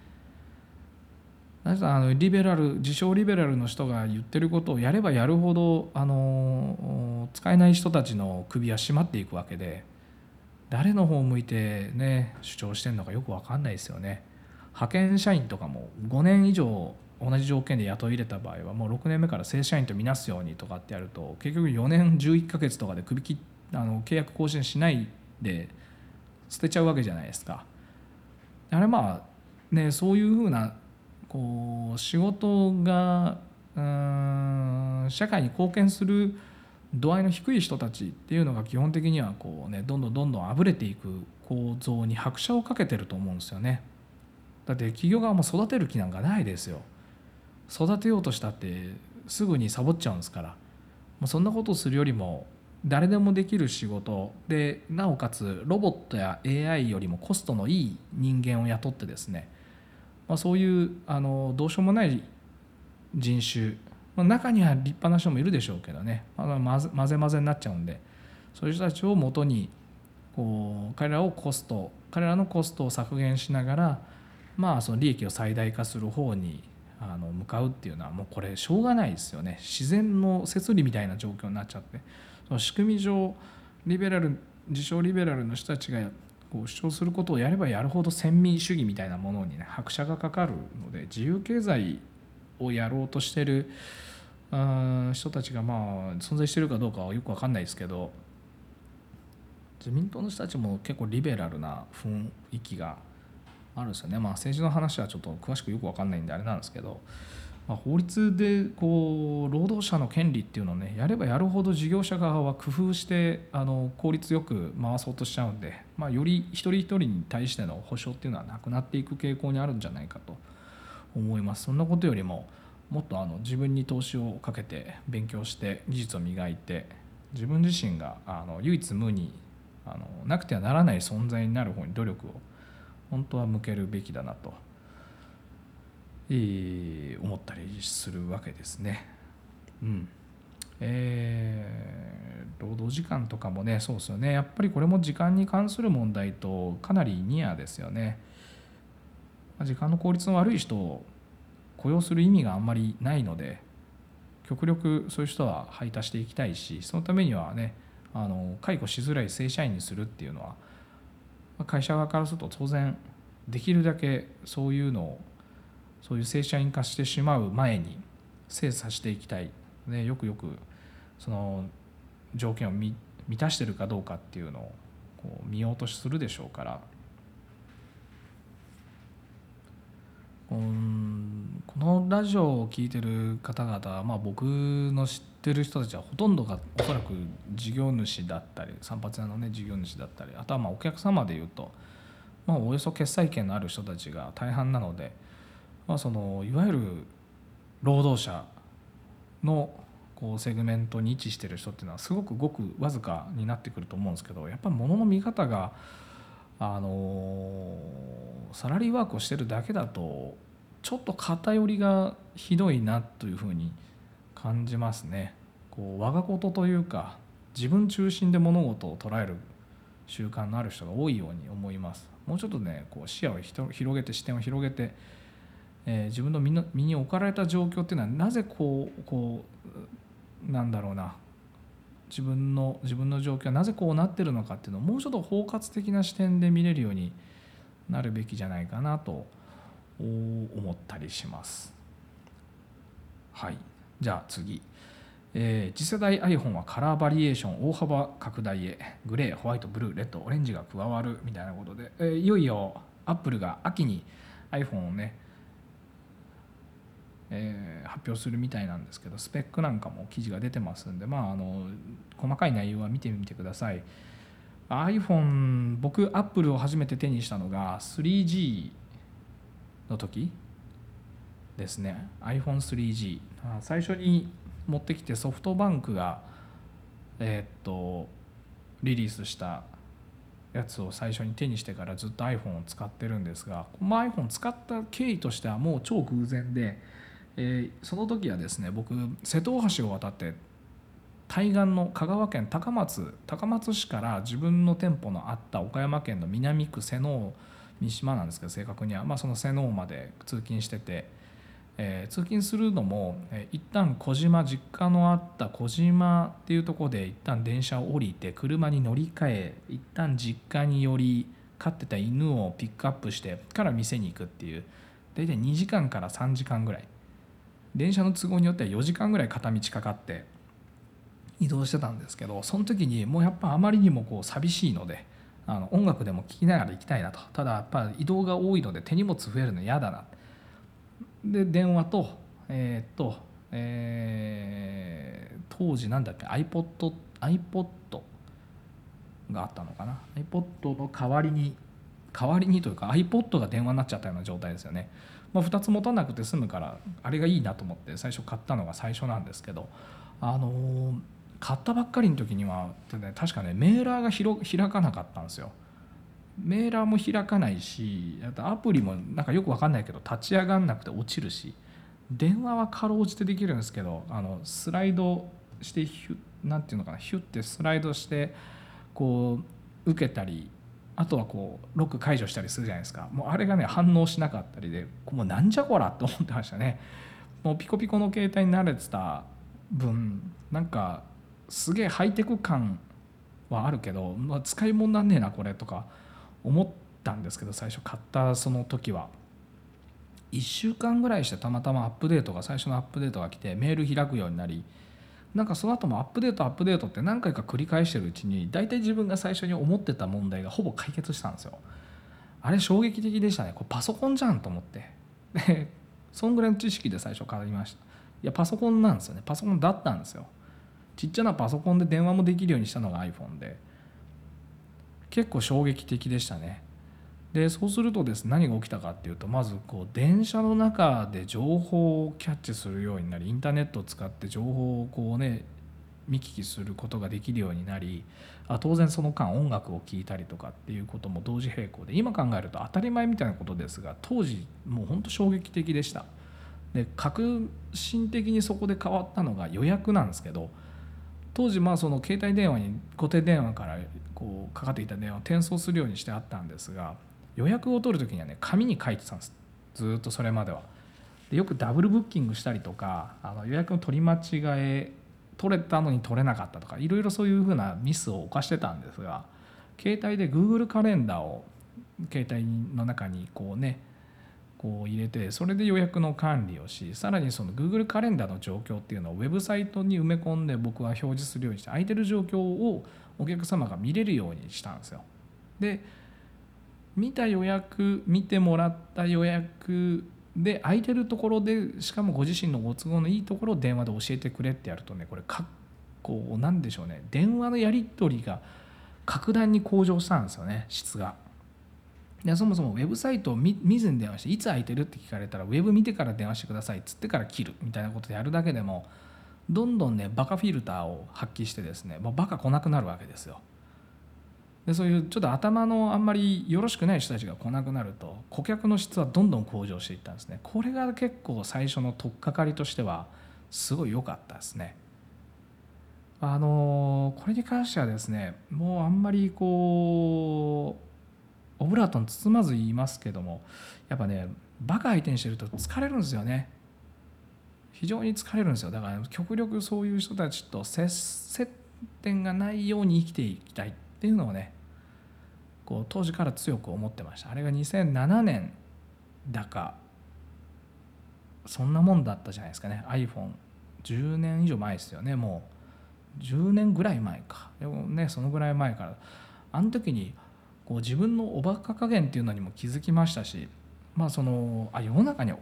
あのリベラル自称リベラルの人が言ってることをやればやるほどあの使えない人たちの首は締まっていくわけで誰の方を向いてね主張してるのかよく分かんないですよね。派遣社員とかも5年以上同じ条件で雇い入れた場合はもう6年目から正社員とみなすようにとかってやると結局4年11ヶ月とかで首切あの契約更新しないで捨てちゃうわけじゃないですか。あれまあねそういうふうなこう仕事がうん社会に貢献する度合いの低い人たちっていうのが基本的にはこうねどんどんどんどんあぶれていく構造に拍車をかけてると思うんですよね。だって企業側も育てる気なんかないですよ。育てようとしたってすぐにサボっちゃうんですからもうそんなことをするよりも誰でもできる仕事でなおかつロボットや AI よりもコストのいい人間を雇ってですね、まあ、そういうあのどうしようもない人種まあ、中には立派な人もいるでしょうけどね、まあ、混ぜ混ぜになっちゃうんで。そういう人たちをもとにこう彼らをコスト彼らのコストを削減しながらまあその利益を最大化する方にあの向かうっていうのはもうこれしょうがないですよね。自然の摂理みたいな状況になっちゃって。その仕組み上リベラル自称リベラルの人たちがこう主張することをやればやるほど先民主義みたいなものにね拍車がかかるので自由経済をやろうとしてる人たちがまあ存在してるかどうかはよく分かんないですけど自民党の人たちも結構リベラルな雰囲気があるんですよね、まあ、政治の話はちょっと詳しくよく分かんないんであれなんですけど、まあ、法律でこう労働者の権利っていうのをねやればやるほど事業者側は工夫してあの効率よく回そうとしちゃうんで、まあ、より一人一人に対しての保障っていうのはなくなっていく傾向にあるんじゃないかと思います。そんなことよりももっとあの自分に投資をかけて勉強して技術を磨いて自分自身があの唯一無二あのなくてはならない存在になる方に努力を本当は向けるべきだなと、思ったりするわけですね。うんえー、労働時間とかもねそうですよねやっぱりこれも時間に関する問題とかなりニアですよね。時間の効率の悪い人を雇用する意味があんまりないので極力そういう人は配達していきたいしそのためにはねあの解雇しづらい正社員にするっていうのは会社側からすると当然できるだけそういうのをそういう正社員化してしまう前に精査していきたい、ね、よくよくその条件を満たしてるかどうかっていうのをこう見ようとするでしょうから。このラジオを聴いてる方々は、まあ、僕の知ってる人たちはほとんどがおそらく事業主だったり散髪屋のね事業主だったりあとはまあお客様でいうと、まあ、およそ決済権のある人たちが大半なので、まあ、そのいわゆる労働者のこうセグメントに位置してる人っていうのはすごくごくわずかになってくると思うんですけどやっぱり物の見方があのサラリーワークをしてるだけだとちょっと偏りがひどいなというふうに感じますね。こう我が事というか自分中心で物事を捉える習慣のある人が多いように思います。もうちょっとねこう視野を広げて視点を広げて、えー、自分の身の身に置かれた状況っていうのはなぜこうこうなんだろうな。自分の自分の状況はなぜこうなってるのかっていうのをもうちょっと包括的な視点で見れるようになるべきじゃないかなと思ったりします。はい、じゃあ次、えー、次世代 iPhone はカラーバリエーション大幅拡大へ。グレーホワイトブルーレッドオレンジが加わるみたいなことで、えー、いよいよアップルが秋に iPhone をねえー、発表するみたいなんですけどスペックなんかも記事が出てますんで、まあ、あの細かい内容は見てみてください。iPhone 僕アップルを初めて手にしたのが 3G の時ですね。iPhone3G 最初に持ってきてソフトバンクがえー、っとリリースしたやつを最初に手にしてからずっと iPhone を使ってるんですが、まあ、iPhone 使った経緯としてはもう超偶然でえー、その時はですね僕瀬戸大橋を渡って対岸の香川県高松高松市から自分の店舗のあった岡山県の南区瀬能三島なんですけど正確には、まあ、その瀬能まで通勤してて、えー、通勤するのも、えー、一旦小島実家のあった小島っていうところで一旦電車を降りて車に乗り換え一旦実家に寄り飼ってた犬をピックアップしてから店に行くっていう。大体2時間から3時間ぐらい。電車の都合によっては4時間ぐらい片道かかって移動してたんですけどその時にもうやっぱあまりにもこう寂しいのであの音楽でも聴きながら行きたいなと。ただやっぱ移動が多いので手荷物増えるの嫌だな。で電話とえー、っとえー、当時なんだっけ iPod, iPod があったのかな。iPod の代わりに代わりにというか iPod が電話になっちゃったような状態ですよね、まあ、2つ持たなくて済むからあれがいいなと思って最初買ったのが最初なんですけどあのー買ったばっかりの時には、確かねメーラーが開かなかったんですよ。メーラーも開かないしあとアプリもなんかよく分かんないけど立ち上がんなくて落ちるし電話はかろうじてできるんですけどあのスライドしてヒュなんていうのかなヒュッてスライドしてこう受けたりあとはこうロック解除したりするじゃないですか。もうあれがね反応しなかったりでもうなんじゃこらって思ってましたね。もうピコピコの携帯に慣れてた分なんかすげえハイテク感はあるけど、まあ、使い物なんねえなこれとか思ったんですけど最初買ったその時は。1週間ぐらいしてたまたまアップデートが最初のアップデートが来てメール開くようになりなんかその後もアップデートアップデートって何回か繰り返してるうちに大体自分が最初に思ってた問題がほぼ解決したんですよ。あれ衝撃的でしたね。これパソコンじゃんと思って。でそんぐらいの知識で最初買いました。いやパソコンなんですよね。パソコンだったんですよ。ちっちゃなパソコンで電話もできるようにしたのが iPhone で。結構衝撃的でしたね。でそうするとですね何が起きたかっていうとまずこう電車の中で情報をキャッチするようになりインターネットを使って情報をこうね見聞きすることができるようになりあ当然その間音楽を聴いたりとかっていうことも同時並行で今考えると当たり前みたいなことですが当時もうほんと衝撃的でした。で革新的にそこで変わったのが予約なんですけど当時まあその携帯電話に固定電話からこうかかっていた電話を転送するようにしてあったんですが予約を取る時にはね紙に書いてたんですずっとそれまでは。でよくダブルブッキングしたりとかあの予約の取り間違え取れたのに取れなかったとかいろいろそういうふうなミスを犯してたんですが携帯で Google カレンダーを携帯の中にこうねこう入れてそれで予約の管理をしさらにその Google カレンダーの状況っていうのをウェブサイトに埋め込んで僕は表示するようにして空いてる状況をお客様が見れるようにしたんですよ。で見た予約見てもらった予約で空いてるところでしかもご自身のご都合のいいところを電話で教えてくれってやるとねこれかっこなんでしょうね電話のやり取りが格段に向上したんですよね質が。でそもそもウェブサイトを見ずに電話していつ空いてるって聞かれたらウェブ見てから電話してくださいっつってから切るみたいなことでやるだけでもどんどんねバカフィルターを発揮してですねもうバカ来なくなるわけですよ。でそういうちょっと頭のあんまりよろしくない人たちが来なくなると顧客の質はどんどん向上していったんですね。これが結構最初の取っかかりとしてはすごい良かったですね。あのこれに関してはですねもうあんまりこうオブラートに包まず言いますけどもやっぱねバカ相手にしてると疲れるんですよね。非常に疲れるんですよ。だから極力そういう人たちと接点がないように生きていきたいっていうのをねこう当時から強く思ってました。あれが2007年だかそんなもんだったじゃないですかね。iPhone10 年以上前ですよね。もう10年ぐらい前か。でもねそのぐらい前から。あの時にこう自分のおバカ加減っていうのにも気づきましたしまあそのあ世の中に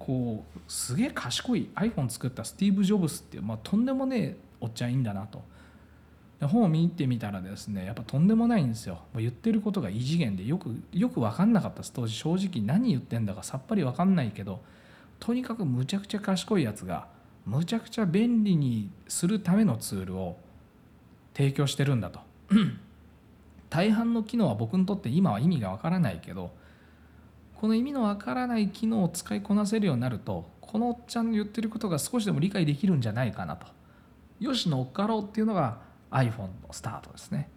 こうすげえ賢い iPhone 作ったスティーブ・ジョブスっていう、まあ、とんでもねえおっちゃんいいんだなと。本を見てみたらですねやっぱとんでもないんですよ。言ってることが異次元でよくよく分かんなかったです。当時正直何言ってんだかさっぱり分かんないけどとにかくむちゃくちゃ賢いやつがむちゃくちゃ便利にするためのツールを提供してるんだと。大半の機能は僕にとって今は意味が分からないけどこの意味の分からない機能を使いこなせるようになるとこのおっちゃんの言ってることが少しでも理解できるんじゃないかなと。よし乗っかろうっていうのが iPhone のスタートですね。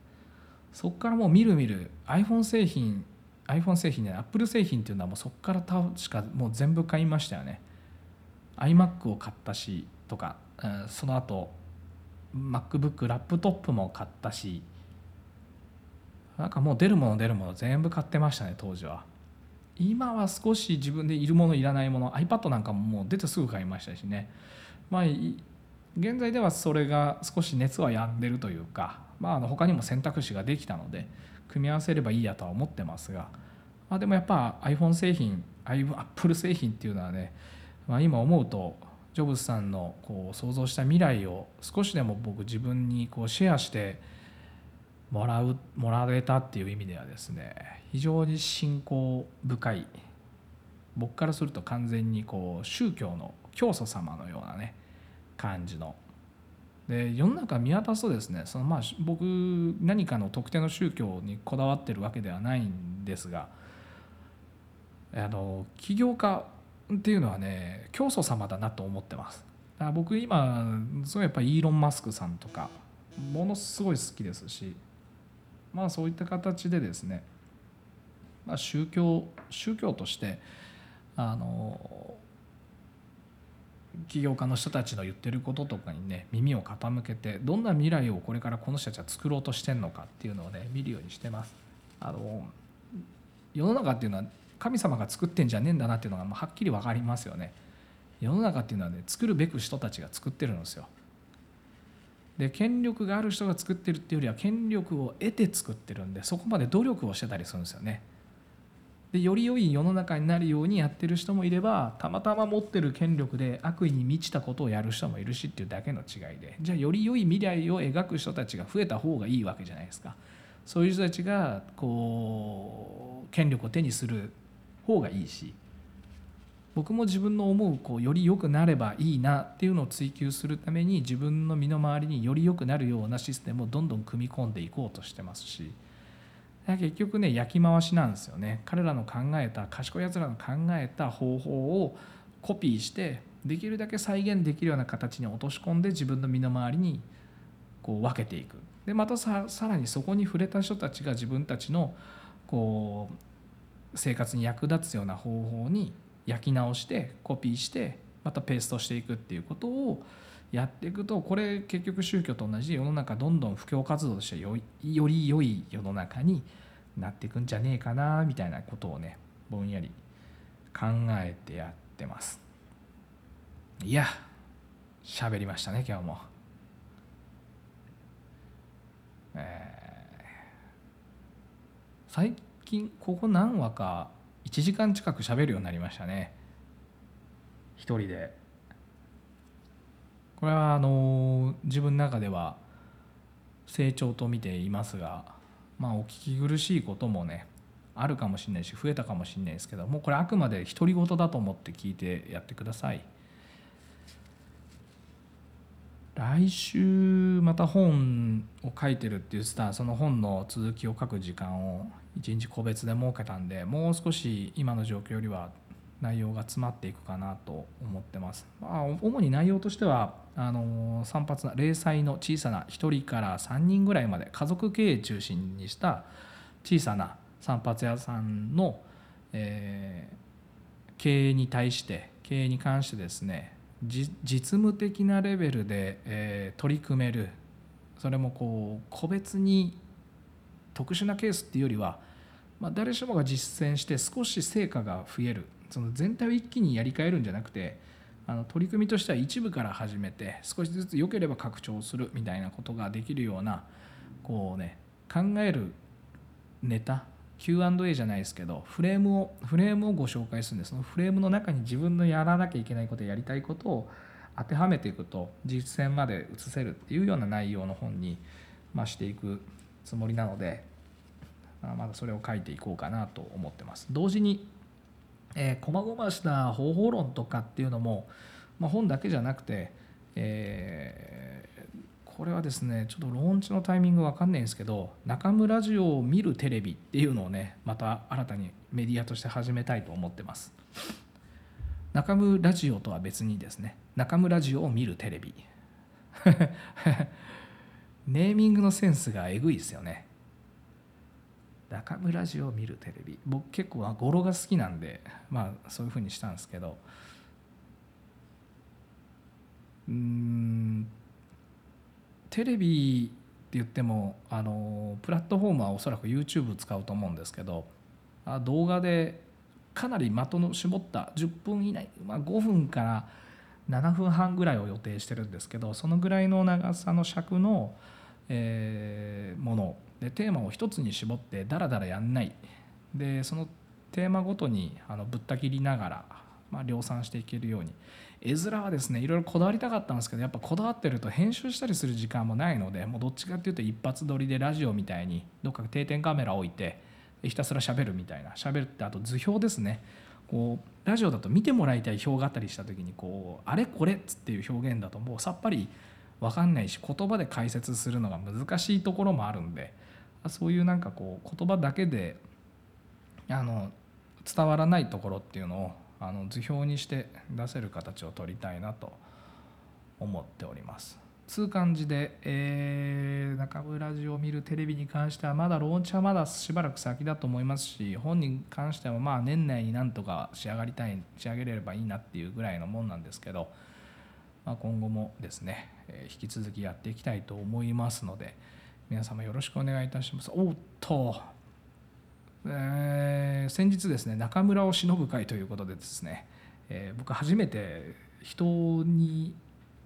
そこからもうみるみる iPhone 製品 iPhone 製品で Apple 製品っていうのはもうそこから確かもう全部買いましたよね。iMac を買ったしとかその後 MacBook ラップトップも買ったしなんかもう出るもの出るもの全部買ってましたね当時は。今は少し自分でいるものいらないもの iPad なんかももう出てすぐ買いましたしね。まあ現在ではそれが少し熱は止んでるというか、まあ、あの他にも選択肢ができたので組み合わせればいいやとは思ってますが、まあ、でもやっぱ iPhone 製品 Apple 製品っていうのはね、まあ、今思うとジョブズさんのこう想像した未来を少しでも僕自分にこうシェアしてもらうもらえたっていう意味ではですね非常に信仰深い僕からすると完全にこう宗教の教祖様のようなね感じの。で世の中見渡すとですねそのまあ僕何かの特定の宗教にこだわってるわけではないんですがあの起業家っていうのはね教祖様だなと思ってます。だから僕今すごいやっぱりイーロン・マスクさんとかものすごい好きですしまあそういった形でですね、まあ、宗教宗教としてあの起業家の人たちの言ってることとかにね耳を傾けてどんな未来をこれからこの人たちは作ろうとしてんのかっていうのをね見るようにしてます。あの世の中っていうのは神様が作ってんじゃねえんだなっていうのがもうはっきり分かりますよね。世の中っていうのはね作るべく人たちが作ってるんですよ。で権力がある人が作ってるっていうよりは権力を得て作ってるんでそこまで努力をしてたりするんですよね。でより良い世の中になるようにやってる人もいればたまたま持ってる権力で悪意に満ちたことをやる人もいるしっていうだけの違いで。じゃあより良い未来を描く人たちが増えた方がいいわけじゃないですか。そういう人たちがこう権力を手にする方がいいし。僕も自分の思うこうより良くなればいいなっていうのを追求するために自分の身の回りにより良くなるようなシステムをどんどん組み込んでいこうとしてますし。結局ね焼き回しなんですよね。彼らの考えた賢いやつらの考えた方法をコピーしてできるだけ再現できるような形に落とし込んで自分の身の回りにこう分けていく。でまたさらにそこに触れた人たちが自分たちのこう生活に役立つような方法に焼き直してコピーしてまたペーストしていくっていうことをやっていくとこれ結局宗教と同じで世の中どんどん布教活動としてよより良い世の中になっていくんじゃねえかなみたいなことをねぼんやり考えてやってます。いや喋りましたね今日も。えー、最近ここ何話か1時間近く喋るようになりましたね。一人で。これはあの自分の中では成長と見ていますがまあお聞き苦しいこともねあるかもしれないし増えたかもしれないですけどもうこれあくまで独り言だと思って聞いてやってください。来週また本を書いてるって言ってたその本の続きを書く時間を一日個別で設けたんでもう少し今の状況よりは内容が詰まっていくかなと思ってます。まあ、主に内容としてはあの散髪な零細の小さな1人から3人ぐらいまで家族経営中心にした小さな散髪屋さんの、えー、経営に対して経営に関してですね実務的なレベルで、えー、取り組めるそれもこう個別に特殊なケースっていうよりは、まあ、誰しもが実践して少し成果が増えるその全体を一気にやり替えるんじゃなくてあの取り組みとしては一部から始めて少しずつ良ければ拡張するみたいなことができるようなこうね考えるネタ Q&A じゃないですけどフレームをフレームをご紹介するんでそのフレームの中に自分のやらなきゃいけないことやりたいことを当てはめていくと実践まで移せるっていうような内容の本に、まあ、していくつもりなのでまだそれを書いていこうかなと思ってます。同時にえー、細々した方法論とかっていうのも、まあ、本だけじゃなくて、えー、これはですねちょっとローンチのタイミング分かんないんですけど中村ラジオを見るテレビっていうのをねまた新たにメディアとして始めたいと思ってます。中村ラジオとは別にですね中村ラジオを見るテレビ。ネーミングのセンスがえぐいですよね。中村ジを見るテレビ。僕結構語呂が好きなんでまあそういうふうにしたんですけど。うん。テレビって言ってもあのプラットフォームはおそらく YouTube 使うと思うんですけど動画でかなり的の絞った10分以内、まあ、5分から7分半ぐらいを予定してるんですけどそのぐらいの長さの尺の、えー、ものでテーマを一つに絞ってダラダラやんない。でそのテーマごとにあのぶった切りながらまあ、量産していけるように。絵面はですねいろいろこだわりたかったんですけどやっぱこだわってると編集したりする時間もないのでもうどっちかっていうと一発撮りでラジオみたいにどっか定点カメラ置いてひたすら喋るみたいな。喋ってあと図表ですね。こうラジオだと見てもらいたい表があったりした時にこうあれこれっつっていう表現だともうさっぱり分かんないし言葉で解説するのが難しいところもあるんでそういうなんかこう言葉だけであの伝わらないところっていうのをあの図表にして出せる形を取りたいなと思っております。つう感じで、えー、中村ラジを見るテレビに関してはまだローンチはまだしばらく先だと思いますし本人に関してはまあ年内になんとか仕上がりたい仕上げれればいいなっていうぐらいのもんなんですけど、まあ、今後もですね、えー、引き続きやっていきたいと思いますので皆様よろしくお願いいたします。おっと。えー、先日ですね中村を忍ぶ会ということでですね、えー、僕初めて人に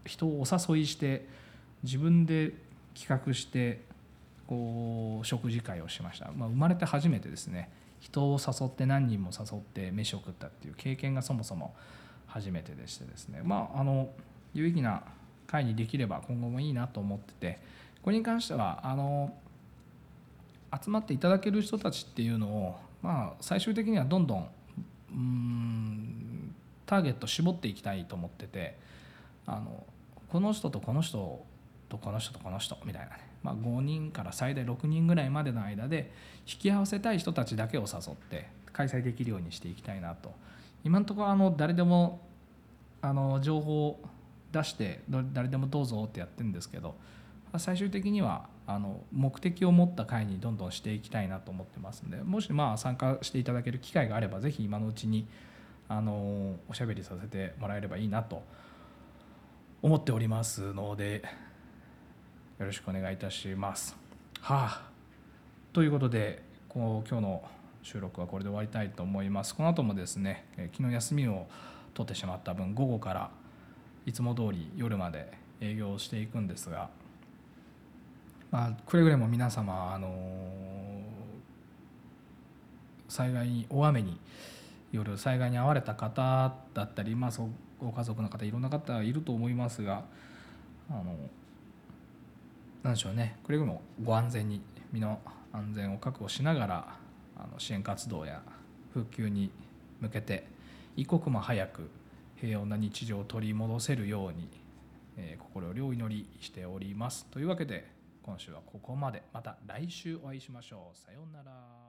人をお誘いして自分で企画してこう食事会をしました、まあ、生まれて初めてですね人を誘って何人も誘って飯を食ったっていう経験がそもそも初めてでしてですね。まああの有意義な会にできれば今後もいいなと思っててこれに関してはあの集まっていただける人たちっていうのを、まあ、最終的にはどんどんうんターゲット絞っていきたいと思っててあのこの人とこの人とこの人とこの人みたいなね、まあ、5人から最大6人ぐらいまでの間で引き合わせたい人たちだけを誘って開催できるようにしていきたいなと。今のところあの誰でもあの情報を出して誰でもどうぞってやってるんですけど最終的にはあの目的を持った会にどんどんしていきたいなと思ってますんでもしまあ参加していただける機会があれば是非今のうちにあのおしゃべりさせてもらえればいいなと思っておりますのでよろしくお願いいたします。はあ、ということでこう今日の収録はこれで終わりたいと思います。この後もですね昨日休みを取ってしまった分午後からいつも通り夜まで営業していくんですがまあ、くれぐれも皆様、あの災害に大雨による災害に遭われた方だったり、まあ、ご家族の方いろんな方いると思いますがあのなんでしょうねくれぐれもご安全に身の安全を確保しながらあの支援活動や復旧に向けて一刻も早く平穏な日常を取り戻せるように、えー、心よりお祈りしております。というわけで今週はここまで。また来週お会いしましょう。さようなら。